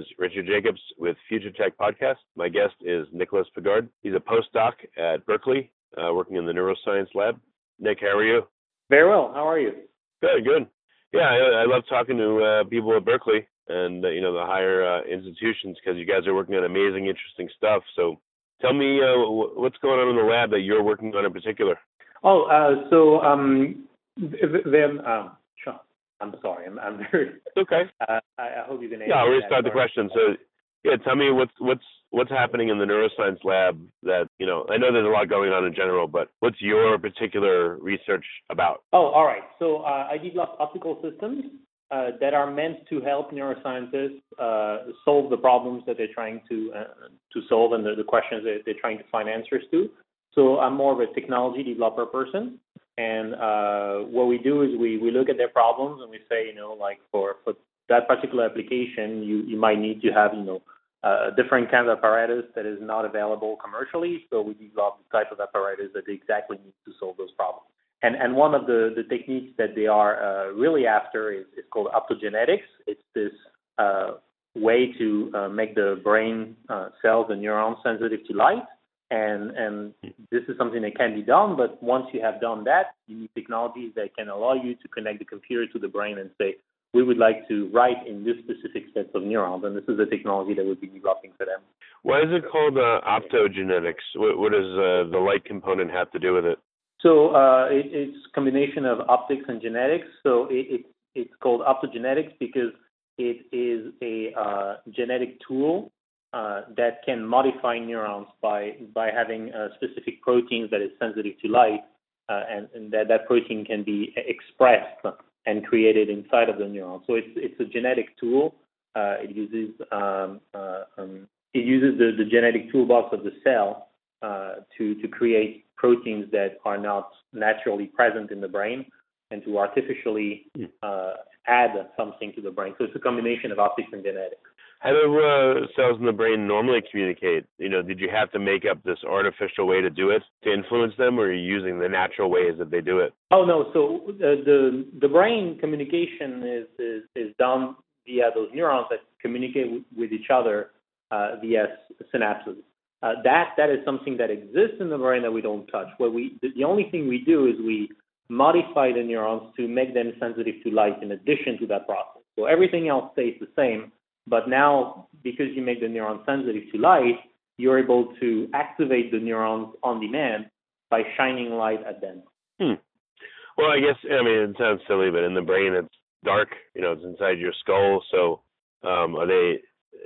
Is Richard Jacobs with Future Tech Podcast. My guest is Nicholas Pégard. He's a postdoc at Berkeley, uh, working in the neuroscience lab. Nick, how are you? Very well. How are you? Good, good. Yeah, I, I love talking to uh, people at Berkeley and uh, you know the higher uh, institutions because you guys are working on amazing, interesting stuff. So, tell me uh, what's going on in the lab that you're working on in particular. Oh, uh, so um, then um, I'm sorry. I'm, I'm very. okay. Uh, I, I, hope you can. Yeah, I'll restart the question. So, yeah, tell me what's what's what's happening in the neuroscience lab that you know. I know there's a lot going on in general, but what's your particular research about? Oh, all right. So uh, I developed optical systems uh, that are meant to help neuroscientists uh, solve the problems that they're trying to uh, to solve and the, the questions that they're trying to find answers to. So I'm more of a technology developer person. And uh, what we do is we, we look at their problems and we say, you know, like for, for that particular application, you, you might need to have, you know, uh, different kind of apparatus that is not available commercially. So we develop the type of apparatus that they exactly need to solve those problems. And, and one of the, the techniques that they are uh, really after is, is called optogenetics. It's this uh, way to uh, make the brain uh, cells, the neurons, sensitive to light and and this is something that can be done but once you have done that you need technologies that can allow you to connect the computer to the brain and say we would like to write in this specific set of neurons and this is the technology that would be developing for them. Why is it called uh, optogenetics? What, what does uh, the light component have to do with it? So uh, it, it's a combination of optics and genetics. So it, it, it's called optogenetics because it is a uh, genetic tool uh, that can modify neurons by by having uh, specific proteins that is sensitive to light, uh, and, and, that that protein can be expressed and created inside of the neuron. So it's it's a genetic tool. Uh, it uses um, uh, um, it uses the, the genetic toolbox of the cell uh, to to create proteins that are not naturally present in the brain and to artificially hmm. add something to the brain. So it's a combination of optics and genetics. How do uh, cells in the brain normally communicate? You know, did you have to make up this artificial way to do it to influence them, or are you using the natural ways that they do it? Oh no, so uh, the the brain communication is, is is done via those neurons that communicate with, with each other uh, via synapses. Uh, that that is something that exists in the brain that we don't touch. What we the only thing we do is we modify the neurons to make them sensitive to light in addition to that process. So everything else stays the same but now, because you make the neuron sensitive to light, you're able to activate the neurons on demand by shining light at them. Hmm. Well, I guess I mean it sounds silly, but in the brain it's dark. You know, it's inside your skull. So, um, are they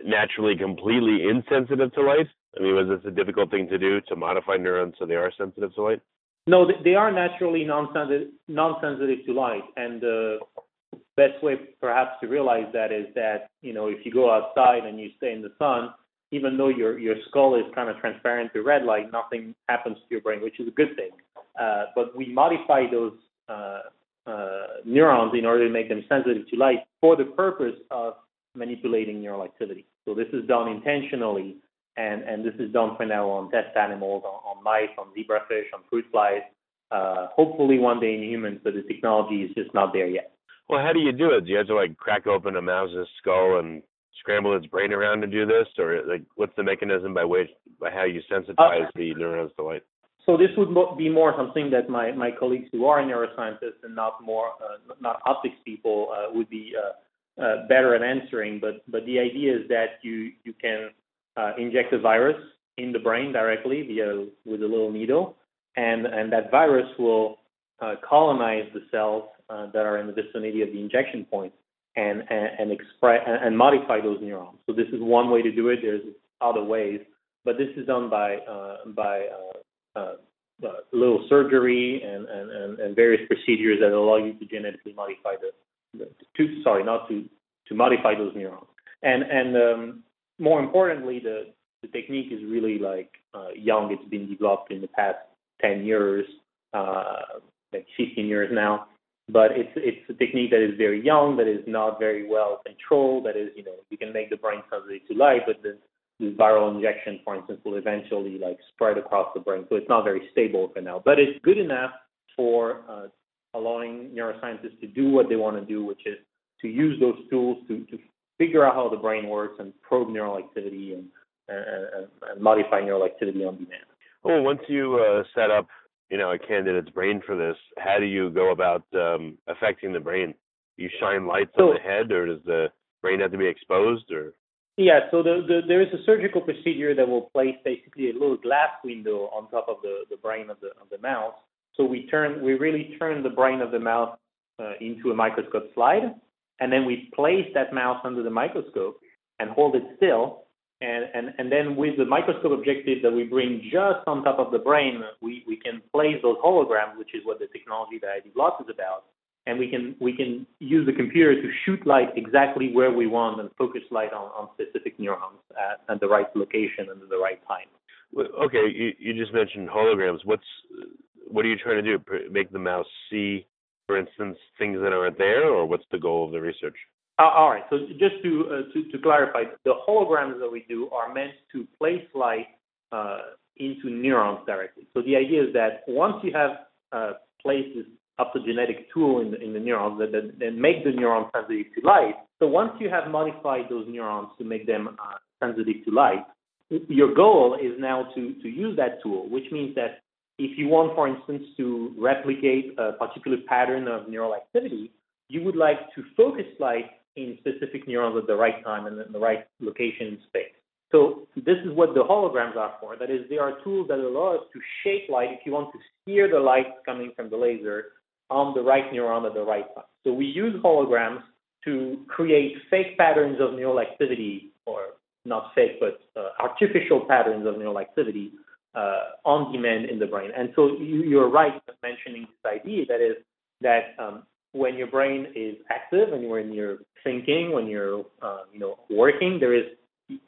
naturally completely insensitive to light? I mean, was this a difficult thing to do to modify neurons so they are sensitive to light? No, they are naturally non-sensitive, non-sensitive to light, and uh, best way perhaps to realize that is that you know if you go outside and you stay in the sun even though your your skull is kind of transparent to red light nothing happens to your brain which is a good thing. Uh, but we modify those uh, uh, neurons in order to make them sensitive to light for the purpose of manipulating neural activity. So this is done intentionally and and this is done for now on test animals on, on mice on zebrafish on fruit flies uh, hopefully one day in humans but the technology is just not there yet well, how do you do it? Do you have to like crack open a mouse's skull and scramble its brain around to do this, or like what's the mechanism by which by how you sensitize uh, the neurons to light? So this would be more something that my, my colleagues who are neuroscientists and not more uh, not optics people uh, would be uh, uh, better at answering. But but the idea is that you you can uh, inject a virus in the brain directly via with a little needle, and and that virus will colonize the cells uh, that are in the vicinity of the injection point and, and, and express and, modify those neurons. So this is one way to do it. There's other ways, but this is done by uh, by uh, uh little surgery and, and, and, various procedures that allow you to genetically modify the, the to sorry not to to modify those neurons. And and um, more importantly, the the technique is really like uh, young. It's been developed in the past 10 years, uh, like 15 years now. But it's it's a technique that is very young, that is not very well controlled. That is, you know, you can make the brain sensitive to light, but the, the viral injection, for instance, will eventually like spread across the brain. So it's not very stable for now. But it's good enough for uh, allowing neuroscientists to do what they want to do, which is to use those tools to, to figure out how the brain works and probe neural activity and, and, and modify neural activity on demand. Well, once you uh, set up, you know, a candidate's brain for this, how do you go about um, affecting the brain? You shine lights so, on the head, or does the brain have to be exposed, or? Yeah, so the, the, there is a surgical procedure that will place basically a little glass window on top of the, the brain of the of the mouse. So we turn we really turn the brain of the mouse uh, into a microscope slide, and then we place that mouse under the microscope and hold it still. And, and, and then with the microscope objective that we bring just on top of the brain, we, we can place those holograms, which is what the technology that I developed is about. And we can we can use the computer to shoot light exactly where we want and focus light on, on specific neurons at, at the right location and at the right time. Okay, you, you just mentioned holograms. What's what are you trying to do? Make the mouse see for instance, things that aren't there, or what's the goal of the research? Uh, all right. So just to, uh, to, clarify, the holograms that we do are meant to place light uh, into neurons directly. So the idea is that once you have placed this optogenetic tool in the, in the neurons that, make the neurons sensitive to light, so once you have modified those neurons to make them sensitive to light, your goal is now to, to use that tool, which means that if you want, for instance, to replicate a particular pattern of neural activity, you would like to focus light in specific neurons at the right time and in the right location in space. So this is what the holograms are for. That is, they are tools that allow us to shape light if you want to steer the light coming from the laser on the right neuron at the right time. So we use holograms to create fake patterns of neural activity, or not fake, but uh, artificial patterns of neural activity uh, on demand in the brain. And so you, are right mentioning this idea that is that um, when your brain is active and when you're thinking, when you're uh, you know working, there is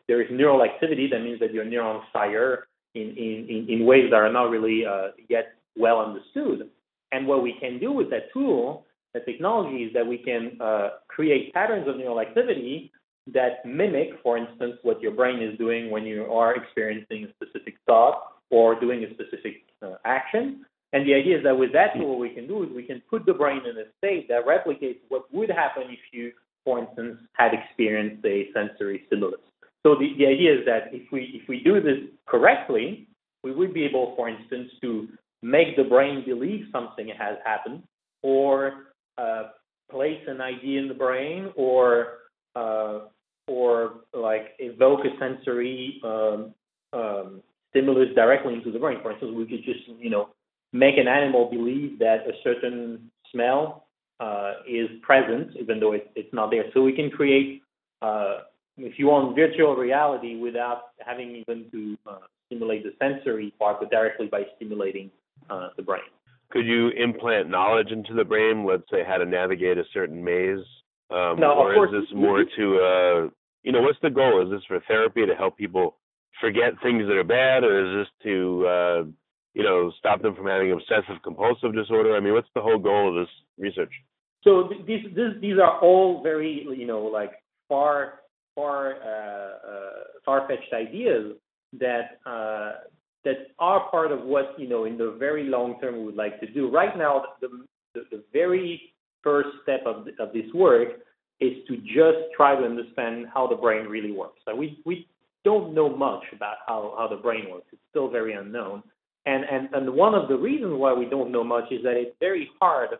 there is neural activity. That means that your neurons fire in in, in ways that are not really uh, yet well understood. And what we can do with that tool, the technology, is that we can uh, create patterns of neural activity that mimic, for instance, what your brain is doing when you are experiencing a specific thought or doing a specific uh, action. And the idea is that with that tool, what we can do is we can put the brain in a state that replicates what would happen if you, for instance, had experienced a sensory stimulus. So the, the idea is that if we if we do this correctly, we would be able, for instance, to make the brain believe something has happened, or uh, place an idea in the brain, or uh, or like evoke a sensory um, um, stimulus directly into the brain. For instance, we could just, you know, make an animal believe that a certain smell uh, is present, even though it, it's not there. So we can create, uh, if you want, virtual reality without having even to uh, stimulate the sensory part, but directly by stimulating uh, the brain. Could you implant knowledge into the brain? Let's say how to navigate a certain maze, um, no, or of course, is this more to, uh, you know, what's the goal? Is this for therapy to help people forget things that are bad, or is this to uh, you know stop them from having obsessive compulsive disorder? I mean, what's the whole goal of this research? So these these these are all very you know like far far uh, uh, far fetched ideas that uh, that are part of what you know in the very long term we would like to do. Right now, the the, the very first step of of this work is to just try to understand how the brain really works. So we we don't know much about how, how the brain works. It's still very unknown. And, and, and one of the reasons why we don't know much is that it's very hard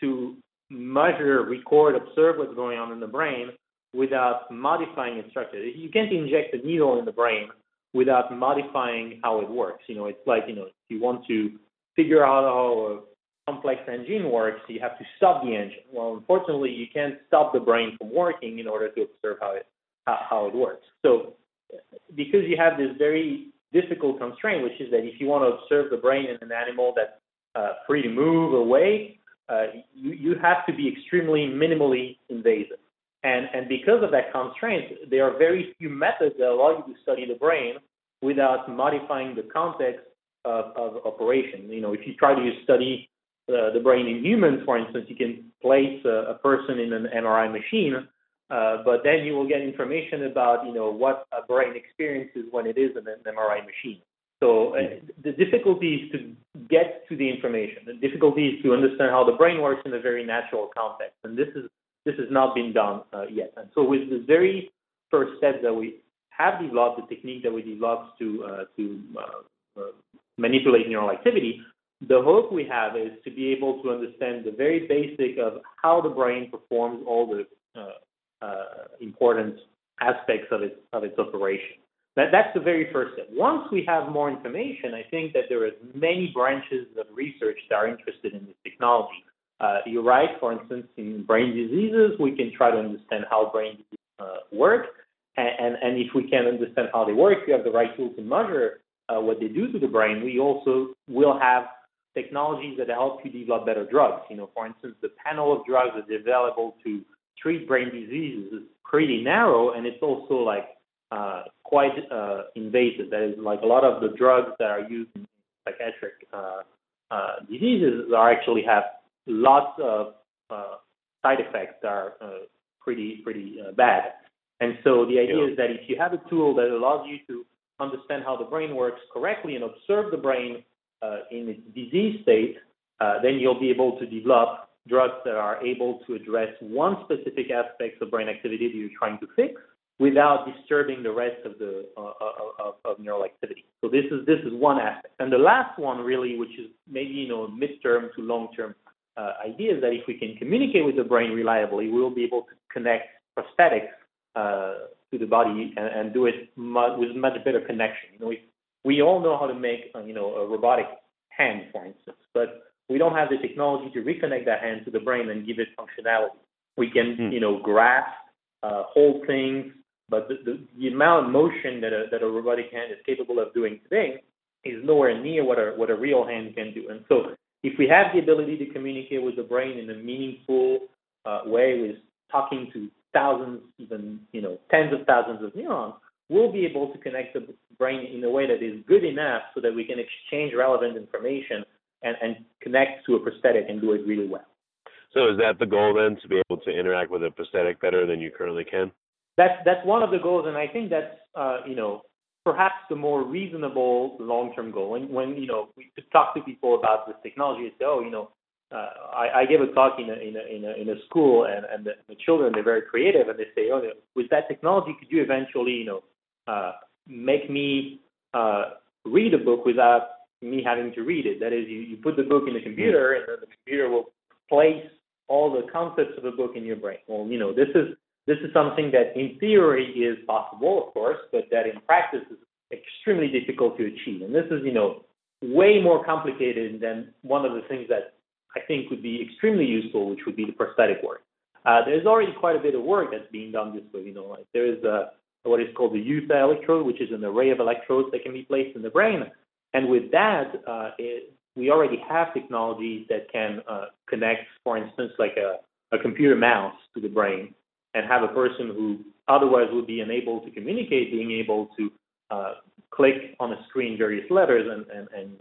to measure, record, observe what's going on in the brain without modifying its structure. You can't inject a needle in the brain without modifying how it works. You know, it's like, you know, if you want to figure out how a complex engine works, you have to stop the engine. Well, unfortunately, you can't stop the brain from working in order to observe how it, how, how it works. So because you have this very difficult constraint, which is that if you want to observe the brain in an animal that's uh, free to move or wake, uh, you, you have to be extremely minimally invasive. And, and because of that constraint, there are very few methods that allow you to study the brain without modifying the context of, of operation. You know, if you try to study uh, the brain in humans, for instance, you can place a, a person in an MRI machine, uh, but then you will get information about, you know, what a brain experiences when it is in an MRI machine. So uh, the difficulty is to get to the information. The difficulty is to understand how the brain works in a very natural context, and this is this has not been done uh, yet. And so with the very first step that we have developed, the technique that we developed to uh, to uh, uh, manipulate neural activity, the hope we have is to be able to understand the very basic of how the brain performs all the uh, important aspects of its of its operation. That, that's the very first step. Once we have more information, I think that there are many branches of research that are interested in this technology. Uh, you're right. For instance, in brain diseases, we can try to understand how brain diseases uh, work, and, and, and if we can understand how they work, we have the right tool to measure uh, what they do to the brain. We also will have technologies that help you develop better drugs. You know, for instance, the panel of drugs that are available to treat brain diseases is pretty narrow, and it's also like uh, quite uh, invasive. That is, like a lot of the drugs that are used in psychiatric uh, uh diseases are actually have lots of uh, side effects that are uh, pretty pretty bad. And so the idea yeah. is that if you have a tool that allows you to understand how the brain works correctly and observe the brain uh, in its disease state, uh, then you'll be able to develop drugs that are able to address one specific aspect of brain activity that you're trying to fix without disturbing the rest of the uh, uh of, of, neural activity. So this is this is one aspect, and the last one really, which is maybe you know midterm to long term uh, idea, is that if we can communicate with the brain reliably, we will be able to connect prosthetics uh, to the body and, and do it mu- with much better connection. You know, we, we all know how to make uh, you know a robotic hand, for instance, but we don't have the technology to reconnect that hand to the brain and give it functionality. We can mm. you know grasp, uh, hold things, but the, the, the amount of motion that a that a robotic hand is capable of doing today is nowhere near what a what a real hand can do. And so, if we have the ability to communicate with the brain in a meaningful uh, way, with talking to thousands, even you know tens of thousands of neurons, we'll be able to connect the brain in a way that is good enough so that we can exchange relevant information and, and connect to a prosthetic and do it really well. So is that the goal then to be able to interact with a prosthetic better than you currently can? That's that's one of the goals, and I think that's uh, you know perhaps the more reasonable long-term goal. When when you know we talk to people about this technology, they say, oh, you know, uh, I, I gave a talk in a, in a, in a, in a school, and, and the, the children they're very creative, and they say, "Oh, with that technology, could you eventually, you know, uh, make me uh, read a book without me having to read it? That is, you, you put the book in the computer, and then the computer will place all the concepts of the book in your brain. Well, you know, this is this is something that in theory is possible, of course, but that in practice is extremely difficult to achieve. And this is, you know, way more complicated than one of the things that I think would be extremely useful, which would be the prosthetic work. Uh, there's already quite a bit of work that's being done this way. You know, like there is a, what is called the Utah electrode, which is an array of electrodes that can be placed in the brain. And with that, uh, it, we already have technologies that can uh, connect, for instance, like a, a computer mouse to the brain and have a person who otherwise would be unable to communicate being able to uh, click on a screen various letters and, and, and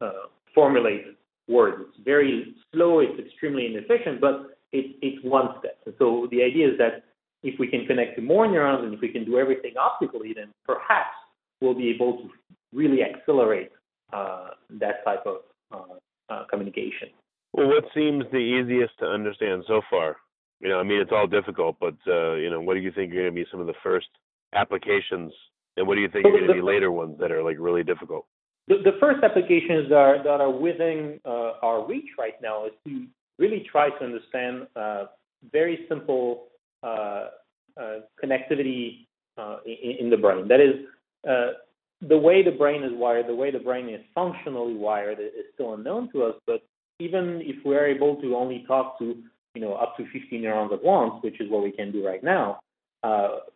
uh, formulate words. It's very slow, it's extremely inefficient, but it, it's one step. And so the idea is that if we can connect to more neurons and if we can do everything optically, then perhaps we'll be able to really accelerate that type of uh, uh, communication. Well, what seems the easiest to understand so far? You know, I mean, it's all difficult, but uh, you know, what do you think are going to be some of the first applications, and what do you think are going to be later ones that are like really difficult? The, the first applications that are, that are within uh, our reach right now is to really try to understand uh, very simple uh, uh connectivity uh, in, in, the brain. That is, uh, the way the brain is wired, the way the brain is functionally wired is still unknown to us. But even if we're able to only talk to you know up to 50 neurons at once, which is what we can do right now,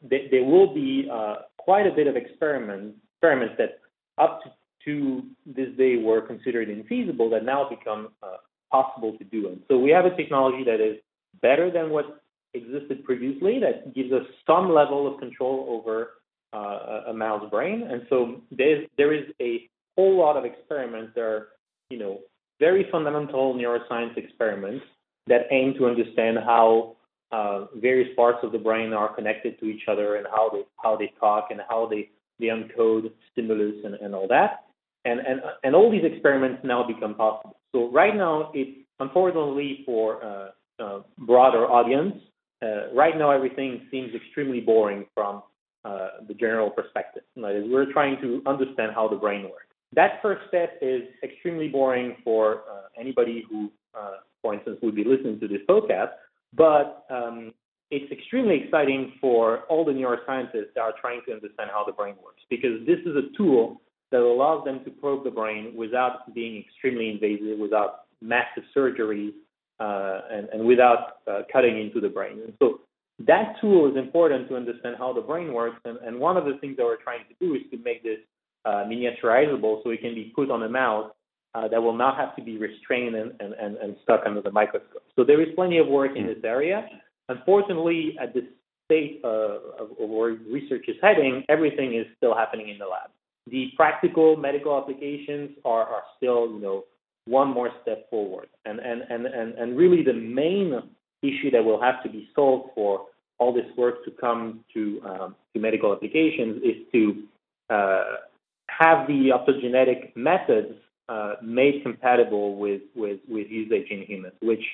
th- there will be uh, quite a bit of experiments experiments that up to to this day were considered infeasible that now become uh, possible to do. And so we have a technology that is better than what existed previously that gives us some level of control over uh, a mouse brain. And so there is a whole lot of experiments that are, you know, very fundamental neuroscience experiments that aim to understand how uh, various parts of the brain are connected to each other and how they how they talk and how they they encode stimulus and, and all that. And, and and all these experiments now become possible. So right now, it's unfortunately for uh, uh, broader audience. Uh, right now, everything seems extremely boring from uh, the general perspective. Like, we're trying to understand how the brain works. That first step is extremely boring for uh, anybody who, for instance, would be listening to this podcast but um, it's extremely exciting for all the neuroscientists that are trying to understand how the brain works because this is a tool that allows them to probe the brain without being extremely invasive, without massive surgeries, uh, and, and, without uh, cutting into the brain. And so that tool is important to understand how the brain works. And, and one of the things that we're trying to do is to make this uh, miniaturizable so it can be put on a mouse uh, that will not have to be restrained and, and, and, and, stuck under the microscope. So there is plenty of work in hmm. this area. Unfortunately, at this state uh, of, of where research is heading, everything is still happening in the lab. The practical medical applications are, are still, you know, one more step forward. And, and, and, and, and really the main issue that will have to be solved for all this work to come to, um, to medical applications is to uh, have the optogenetic methods uh, made compatible with, with, with usage in humans, which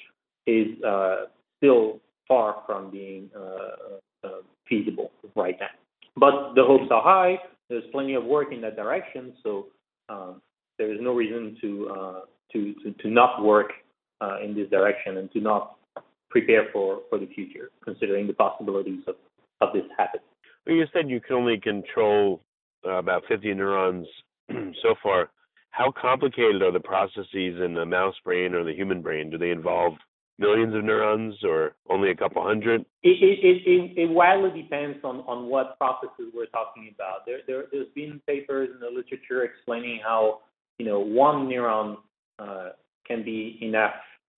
is uh, still far from being uh, uh, feasible right now. But the hopes are high. There's plenty of work in that direction, so um, there is no reason to, uh, to, to, to not work in this direction and to not prepare for, for the future, considering the possibilities of, of this happening. Well, you said you can only control about 50 neurons so far how complicated are the processes in the mouse brain or the human brain? Do they involve millions of neurons or only a couple hundred? It, it, it, it widely depends on, on what processes we're talking about. There, there, there's been papers in the literature explaining how you know one neuron uh, can be enough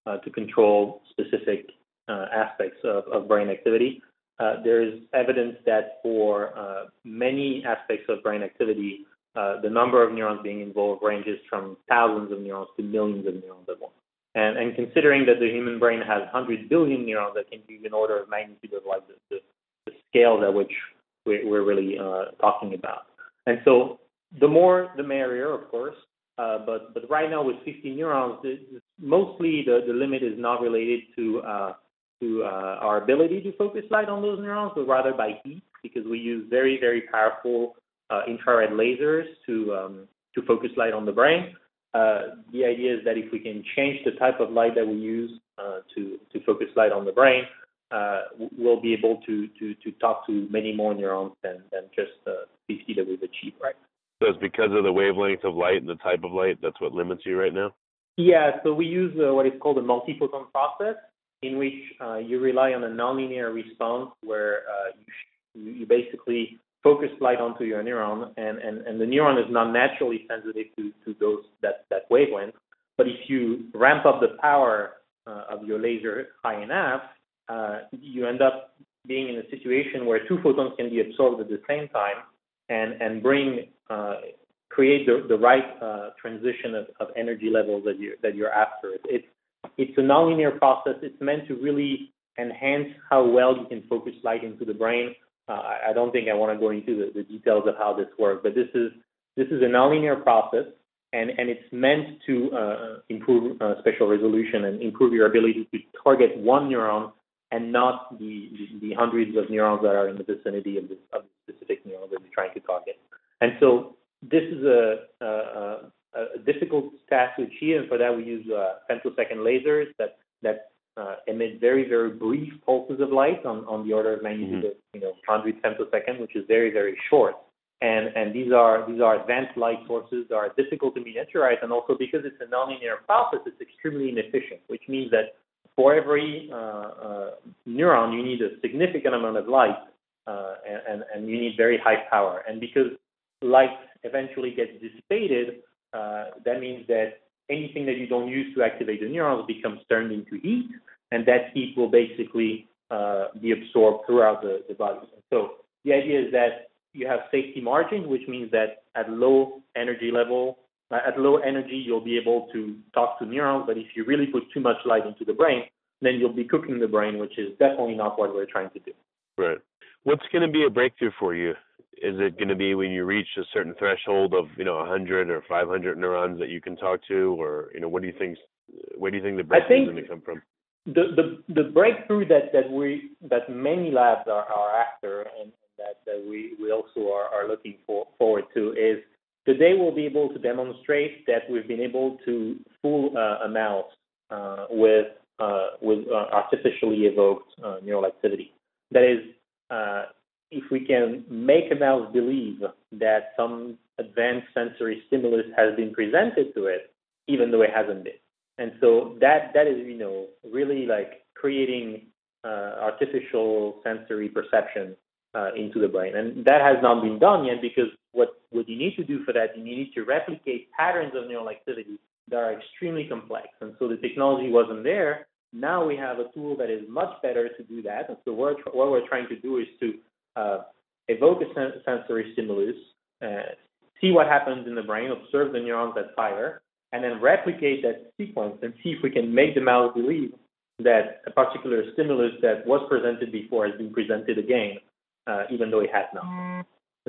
uh, to control specific uh, aspects of, of brain activity. Uh, there's evidence that for uh, many aspects of brain activity, uh, the number of neurons being involved ranges from thousands of neurons to millions of neurons at once. And, and considering that the human brain has 100 billion neurons, that can give an order of magnitude of like the, the, the scale at which we're, we're really talking about. And so the more, the merrier, of course. Uh, but but right now with 50 neurons, mostly the, the limit is not related to uh, to uh, our ability to focus light on those neurons, but rather by heat, because we use very very powerful uh, infrared lasers to um, to focus light on the brain. Uh, the idea is that if we can change the type of light that we use uh, to to focus light on the brain, uh, we'll be able to to to talk to many more neurons than than just the 50 that we've achieved right. So it's because of the wavelength of light and the type of light that's what limits you right now. Yeah, so we use uh, what is called a multiphoton process, in which uh, you rely on a nonlinear response where you, you basically focus light onto your neuron, and, and, and the neuron is not naturally sensitive to, to those that, that wavelength. But if you ramp up the power uh, of your laser high enough, uh, you end up being in a situation where two photons can be absorbed at the same time and, and bring uh, create the, the right uh, transition of, of energy levels that you that you're after. It's it's a nonlinear process. It's meant to really enhance how well you can focus light into the brain uh, I don't think I want to go into the, the, details of how this works, but this is this is a nonlinear process, and, and it's meant to uh, improve uh, spatial resolution and improve your ability to target one neuron and not the, the, the hundreds of neurons that are in the vicinity of, of the specific neuron that you're trying to target. And so this is a, a, a difficult task to achieve, and for that we use uh, femtosecond lasers that that uh, emit very, very brief pulses of light on, on the order of magnitude mm-hmm. of you know 100 femtosecond, which is very, very short. And and these are these are advanced light sources that are difficult to miniaturize, and also because it's a nonlinear process, it's extremely inefficient, which means that for every uh, uh, neuron, you need a significant amount of light, uh, and, and you need very high power. And because light eventually gets dissipated, uh, that means that anything that you don't use to activate the neurons becomes turned into heat, and that heat will basically uh, be absorbed throughout the, the body. So the idea is that you have safety margin, which means that at low energy level, uh, at low energy, you'll be able to talk to neurons. But if you really put too much light into the brain, then you'll be cooking the brain, which is definitely not what we're trying to do. Right. What's going to be a breakthrough for you? Is it going to be when you reach a certain threshold of you know 100 or 500 neurons that you can talk to, or you know what do you think? Where do you think the breakthrough is going to come from? The, the the breakthrough that that we that many labs are, are after and that, that we, we also are, are looking for, forward to is today we'll be able to demonstrate that we've been able to fool uh, a mouse uh, with uh, with uh, artificially evoked uh, neural activity. That is, uh, if we can make a mouse believe that some advanced sensory stimulus has been presented to it, even though it hasn't been. And so that that is, you know, really like creating artificial sensory perception uh, into the brain. And that has not been done yet because what, what you need to do for that, you need to replicate patterns of neural activity that are extremely complex. And so the technology wasn't there. Now we have a tool that is much better to do that. And so what, what we're trying to do is to uh, evoke a sen- sensory stimulus, uh, see what happens in the brain, observe the neurons that fire, and then replicate that sequence and see if we can make the mouse believe that a particular stimulus that was presented before has been presented again uh, even though it has not. Mm.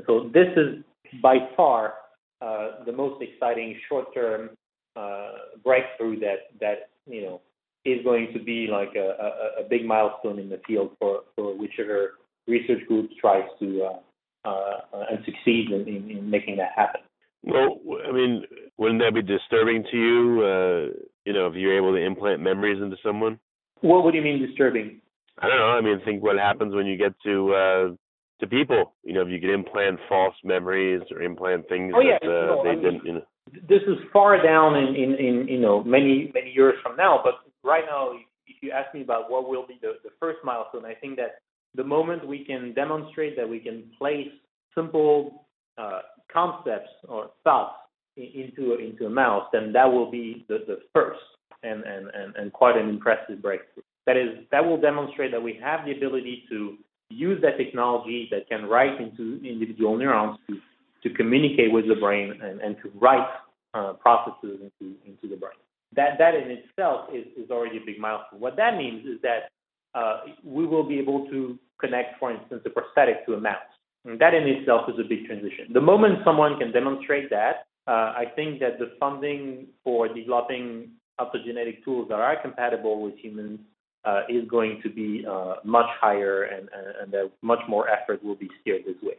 So this is by far uh, the most exciting short-term uh, breakthrough that that you know is going to be like a, a, a, big milestone in the field for, for whichever research group tries to uh, uh, and succeeds in, in, in, making that happen. Well, I mean, wouldn't that be disturbing to you? Uh, you know, if you're able to implant memories into someone. What What do you mean disturbing? I don't know. I mean, think what happens when you get to uh, to people. You know, if you could implant false memories or implant things oh, yeah, that uh, no, they I mean, didn't. You know. This is far down in, in, in you know many many years from now. But right now, if you ask me about what will be the, the first milestone, I think that the moment we can demonstrate that we can place simple uh, concepts or thoughts into a, into a mouse, then that will be the, the first and, and, and, and quite an impressive breakthrough. That is that will demonstrate that we have the ability to use that technology that can write into individual neurons to, to communicate with the brain and, and to write uh, processes into, into the brain. That, that in itself is, is already a big milestone. What that means is that uh, we will be able to connect, for instance, a prosthetic to a mouse. And that in itself is a big transition. The moment someone can demonstrate that, uh, I think that the funding for developing optogenetic tools that are compatible with humans uh, is going to be uh, much higher and, and, and that much more effort will be steered this way.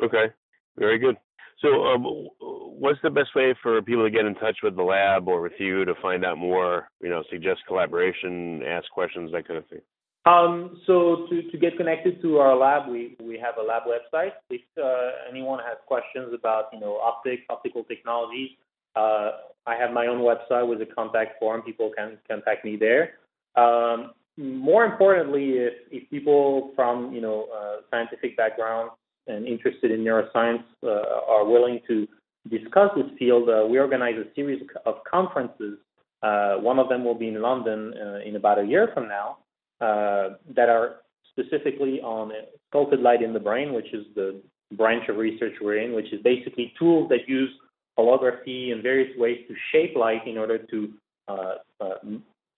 Okay, very good. So, um, what's the best way for people to get in touch with the lab or with you to find out more? You know, suggest collaboration, ask questions, that kind of thing. Um, so to, to get connected to our lab, we, we have a lab website. If uh, anyone has questions about you know optics, optical technologies, uh, I have my own website with a contact form. People can contact me there. Um, more importantly, if, if people from you know uh, scientific backgrounds and interested in neuroscience uh, are willing to discuss this field, uh, we organize a series of conferences. Uh, one of them will be in London in about a year from now, uh, that are specifically on sculpted light in the brain, which is the branch of research we're in, which is basically tools that use holography and various ways to shape light in order to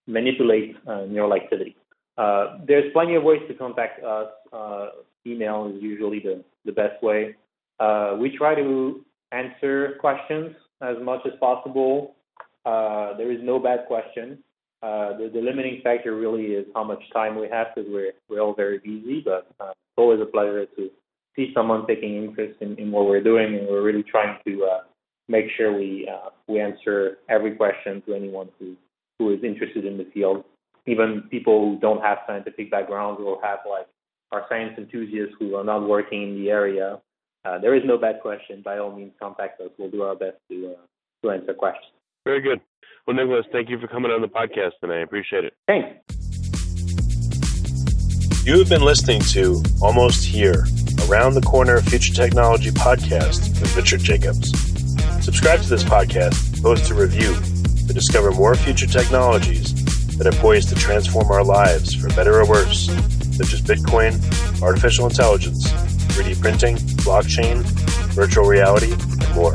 manipulate uh, neural activity. Uh, there's plenty of ways to contact us. Uh, email is usually the, the best way. we try to answer questions as much as possible. there is no bad question. Uh, the, the, limiting factor really is how much time we have because we're, we're all very busy, but uh, it's always a pleasure to see someone taking interest in, in what we're doing, and we're really trying to uh, make sure we, uh, we answer every question to anyone who, who is interested in the field, even people who don't have scientific backgrounds or have like our science enthusiasts who are not working in the area. Uh, there is no bad question. By all means, contact us. We'll do our best to uh, to answer questions. Very good. Well, Nicholas, thank you for coming on the podcast tonight. I appreciate it. Thanks. You have been listening to Almost Here, Around the Corner Future Technology podcast with Richard Jacobs. Subscribe to this podcast, post a review, to discover more future technologies that are poised to transform our lives for better or worse, such as Bitcoin, artificial intelligence, 3D printing, blockchain, virtual reality, and more.